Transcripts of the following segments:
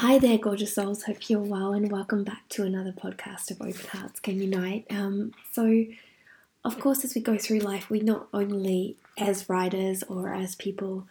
Hi there, gorgeous souls. Hope you're well, and welcome back to another podcast of Open Hearts Can Unite. Um, so, of course, as we go through life, we not only as writers or as people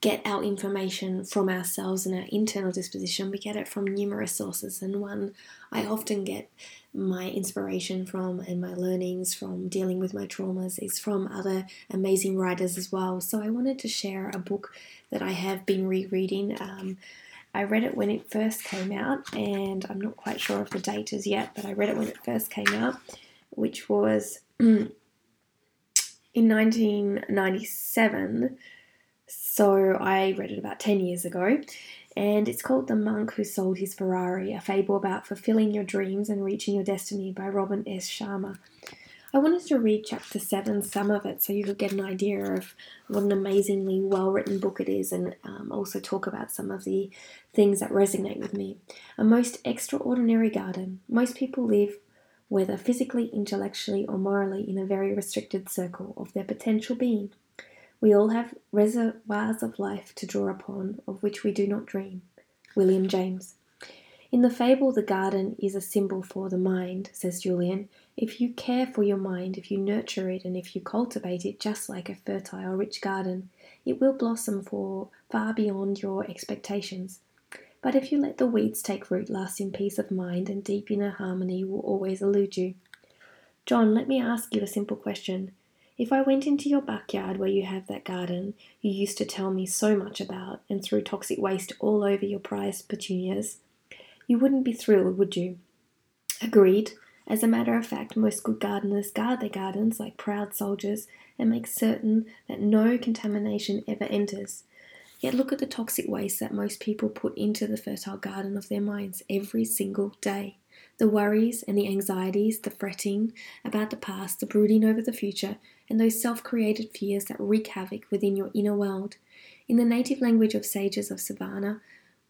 get our information from ourselves and our internal disposition, we get it from numerous sources. And one I often get my inspiration from and my learnings from dealing with my traumas is from other amazing writers as well. So, I wanted to share a book that I have been rereading. Um, I read it when it first came out, and I'm not quite sure of the date as yet, but I read it when it first came out, which was in 1997. So I read it about 10 years ago, and it's called The Monk Who Sold His Ferrari, a fable about fulfilling your dreams and reaching your destiny by Robin S. Sharma. I wanted to read chapter 7, some of it, so you could get an idea of what an amazingly well written book it is, and um, also talk about some of the things that resonate with me. A most extraordinary garden. Most people live, whether physically, intellectually, or morally, in a very restricted circle of their potential being. We all have reservoirs of life to draw upon, of which we do not dream. William James. In the fable, the garden is a symbol for the mind, says Julian. If you care for your mind, if you nurture it, and if you cultivate it just like a fertile, rich garden, it will blossom for far beyond your expectations. But if you let the weeds take root, lasting peace of mind and deep inner harmony will always elude you. John, let me ask you a simple question. If I went into your backyard where you have that garden you used to tell me so much about and threw toxic waste all over your prized petunias, you wouldn't be thrilled, would you? Agreed. As a matter of fact, most good gardeners guard their gardens like proud soldiers and make certain that no contamination ever enters. Yet look at the toxic waste that most people put into the fertile garden of their minds every single day. The worries and the anxieties, the fretting about the past, the brooding over the future, and those self created fears that wreak havoc within your inner world. In the native language of sages of Sivana,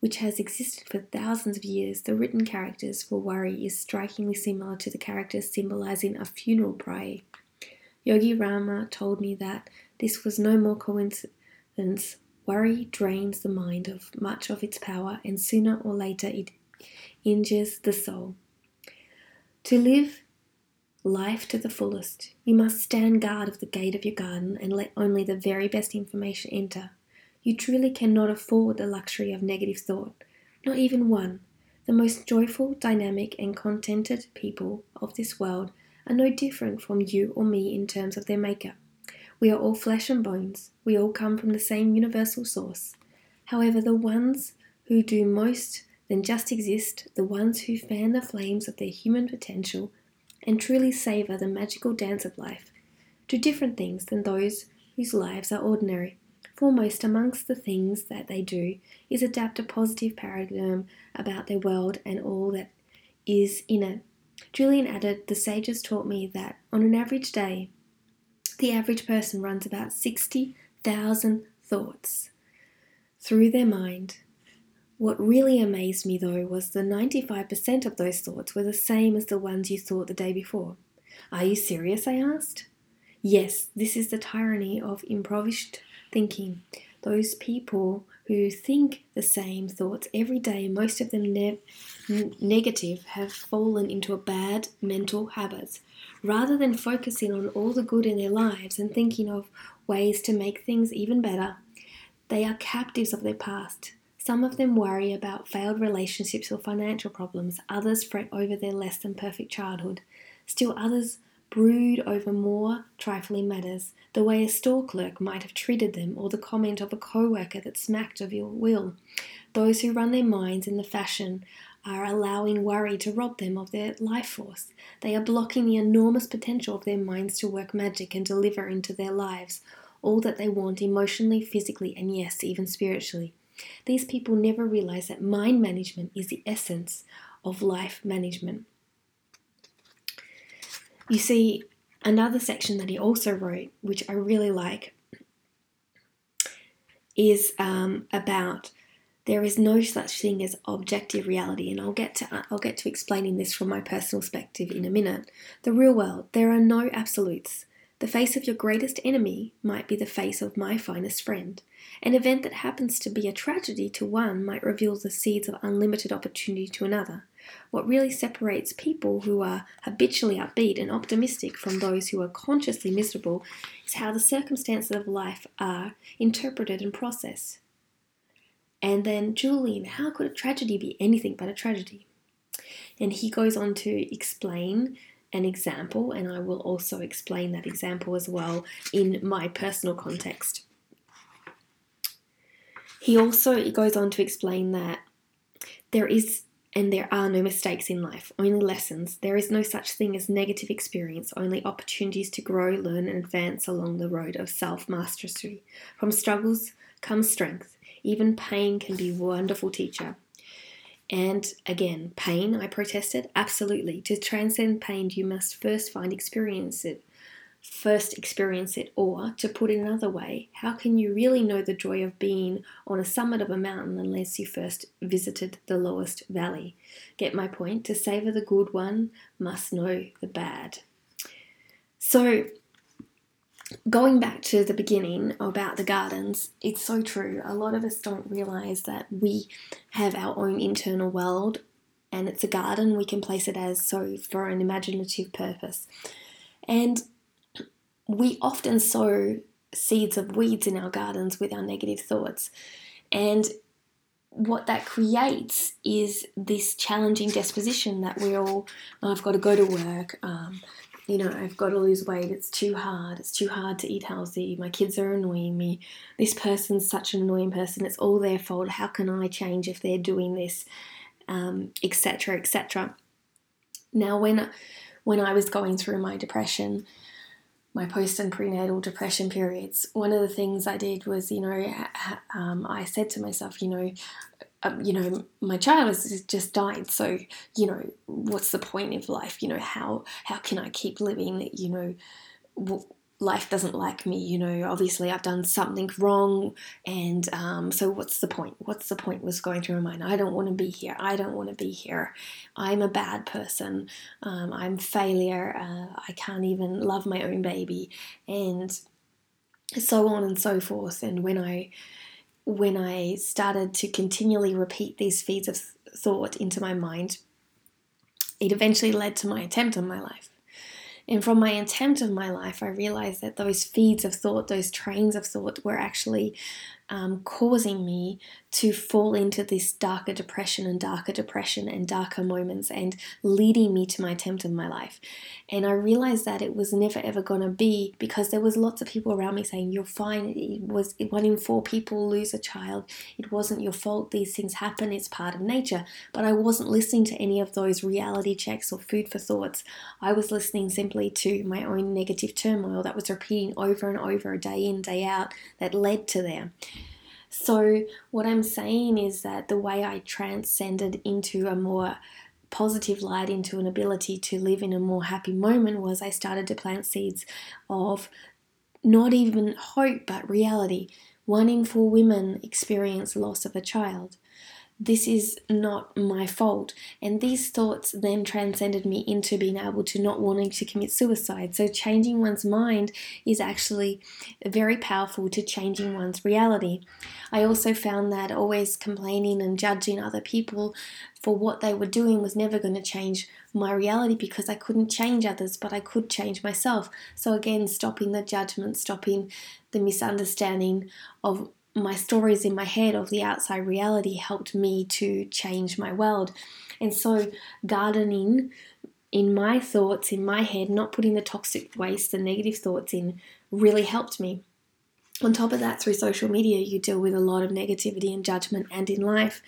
which has existed for thousands of years, the written characters for worry is strikingly similar to the characters symbolizing a funeral pyre. Yogi Raman told me that this was no more coincidence. Worry drains the mind of much of its power, and sooner or later it injures the soul. To live life to the fullest, you must stand guard of the gate of your garden and let only the very best information enter. You truly cannot afford the luxury of negative thought, not even one. The most joyful, dynamic, and contented people of this world are no different from you or me in terms of their makeup. We are all flesh and bones, we all come from the same universal source. However, the ones who do most than just exist, the ones who fan the flames of their human potential and truly savour the magical dance of life, do different things than those whose lives are ordinary. Foremost amongst the things that they do is adapt a positive paradigm about their world and all that is in it. Julian added, The sages taught me that on an average day, the average person runs about 60,000 thoughts through their mind. What really amazed me though was the 95% of those thoughts were the same as the ones you thought the day before. Are you serious? I asked. Yes, this is the tyranny of improvised thinking. Those people who think the same thoughts every day, most of them ne- negative, have fallen into a bad mental habits. Rather than focusing on all the good in their lives and thinking of ways to make things even better, they are captives of their past. Some of them worry about failed relationships or financial problems, others fret over their less than perfect childhood. Still others brood over more trifling matters, the way a store clerk might have treated them, or the comment of a co-worker that smacked of ill will. Those who run their minds in the fashion are allowing worry to rob them of their life force. They are blocking the enormous potential of their minds to work magic and deliver into their lives all that they want emotionally, physically, and yes, even spiritually. These people never realize that mind management is the essence of life management. You see, another section that he also wrote, which I really like, is um, about there is no such thing as objective reality, and I'll get to I'll get to explaining this from my personal perspective in a minute. The real world, there are no absolutes. The face of your greatest enemy might be the face of my finest friend. An event that happens to be a tragedy to one might reveal the seeds of unlimited opportunity to another. What really separates people who are habitually upbeat and optimistic from those who are consciously miserable is how the circumstances of life are interpreted and processed. And then, Julian, how could a tragedy be anything but a tragedy? And he goes on to explain an example, and I will also explain that example as well in my personal context. He also goes on to explain that there is and there are no mistakes in life, only lessons. There is no such thing as negative experience, only opportunities to grow, learn, and advance along the road of self mastery. From struggles comes strength. Even pain can be a wonderful teacher. And again, pain, I protested? Absolutely. To transcend pain, you must first find experience it. First experience it, or to put it another way, how can you really know the joy of being on a summit of a mountain unless you first visited the lowest valley? Get my point? To savor the good one must know the bad. So, going back to the beginning about the gardens, it's so true. A lot of us don't realize that we have our own internal world and it's a garden. We can place it as so for an imaginative purpose. And we often sow seeds of weeds in our gardens with our negative thoughts. And what that creates is this challenging disposition that we're all, oh, I've got to go to work, um, you know, I've got to lose weight. It's too hard. It's too hard to eat healthy. My kids are annoying me. This person's such an annoying person. It's all their fault. How can I change if they're doing this, etc., um, etc. Et now, when when I was going through my depression, my post and prenatal depression periods, one of the things I did was, you know, um, I said to myself, you know, um, you know, my child has just died. So, you know, what's the point of life? You know, how how can I keep living? You know, life doesn't like me. You know, obviously I've done something wrong, and um, so what's the point? What's the point? Was going through my mind. I don't want to be here. I don't want to be here. I'm a bad person. Um, I'm failure. Uh, I can't even love my own baby, and so on and so forth. And when I when I started to continually repeat these feeds of thought into my mind, it eventually led to my attempt on my life. And from my attempt of my life, I realized that those feeds of thought, those trains of thought, were actually um, causing me to fall into this darker depression and darker depression and darker moments and leading me to my attempt of my life. And I realized that it was never ever going to be because there was lots of people around me saying, you're fine. It was one in four people lose a child. It wasn't your fault. These things happen. It's part of nature. But I wasn't listening to any of those reality checks or food for thoughts. I was listening simply to my own negative turmoil that was repeating over and over, day in, day out, that led to there. So, what I'm saying is that the way I transcended into a more positive light, into an ability to live in a more happy moment, was I started to plant seeds of not even hope but reality. One in four women experience loss of a child this is not my fault. And these thoughts then transcended me into being able to not wanting to commit suicide. So, changing one's mind is actually very powerful to changing one's reality. I also found that always complaining and judging other people for what they were doing was never going to change my reality because I couldn't change others, but I could change myself. So, again, stopping the judgment, stopping the misunderstanding of my stories in my head of the outside reality helped me to change my world. And so, gardening in my thoughts, in my head, not putting the toxic waste, the negative thoughts in, really helped me. On top of that, through social media, you deal with a lot of negativity and judgment and in life.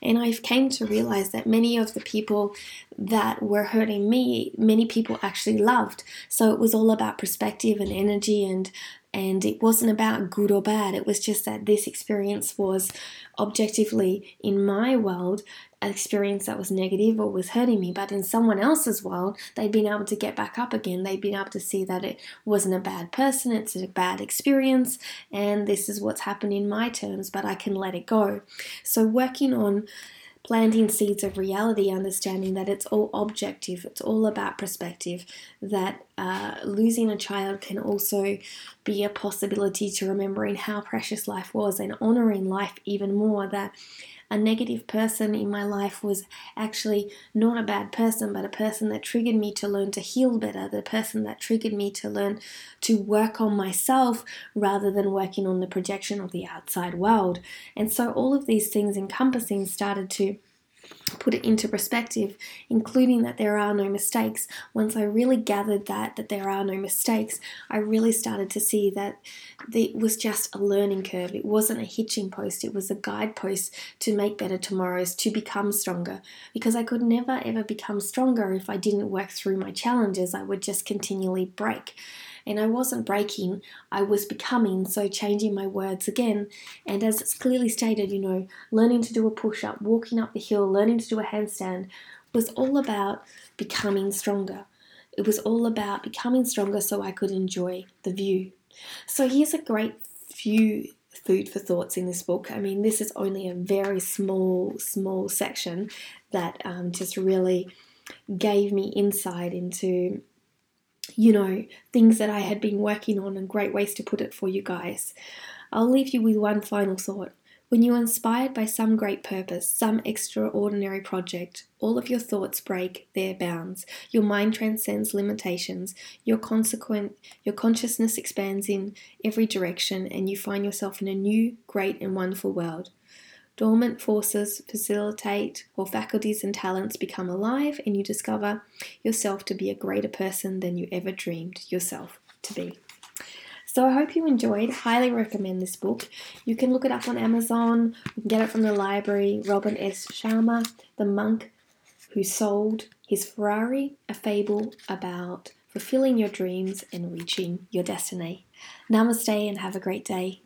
And I've came to realize that many of the people that were hurting me, many people actually loved. So it was all about perspective and energy and and it wasn't about good or bad. It was just that this experience was objectively in my world an experience that was negative or was hurting me, but in someone else's world, they'd been able to get back up again. They'd been able to see that it wasn't a bad person, it's a bad experience, and this is what's happened in my terms, but I can let it go. So, working on planting seeds of reality, understanding that it's all objective, it's all about perspective, that uh, losing a child can also be a possibility to remembering how precious life was and honoring life even more. That a negative person in my life was actually not a bad person, but a person that triggered me to learn to heal better, the person that triggered me to learn to work on myself rather than working on the projection of the outside world. And so all of these things encompassing started to put it into perspective, including that there are no mistakes. Once I really gathered that that there are no mistakes, I really started to see that it was just a learning curve. It wasn't a hitching post, it was a guidepost to make better tomorrows, to become stronger. Because I could never ever become stronger if I didn't work through my challenges. I would just continually break and I wasn't breaking, I was becoming, so changing my words again. And as it's clearly stated, you know, learning to do a push up, walking up the hill, learning to do a handstand was all about becoming stronger. It was all about becoming stronger so I could enjoy the view. So here's a great few food for thoughts in this book. I mean, this is only a very small, small section that um, just really gave me insight into you know, things that I had been working on and great ways to put it for you guys. I'll leave you with one final thought. When you are inspired by some great purpose, some extraordinary project, all of your thoughts break their bounds. Your mind transcends limitations. Your consequent your consciousness expands in every direction and you find yourself in a new, great and wonderful world. Dormant forces facilitate or faculties and talents become alive, and you discover yourself to be a greater person than you ever dreamed yourself to be. So I hope you enjoyed. Highly recommend this book. You can look it up on Amazon. You can get it from the library. Robin S. Sharma, the monk who sold his Ferrari, a fable about fulfilling your dreams and reaching your destiny. Namaste and have a great day.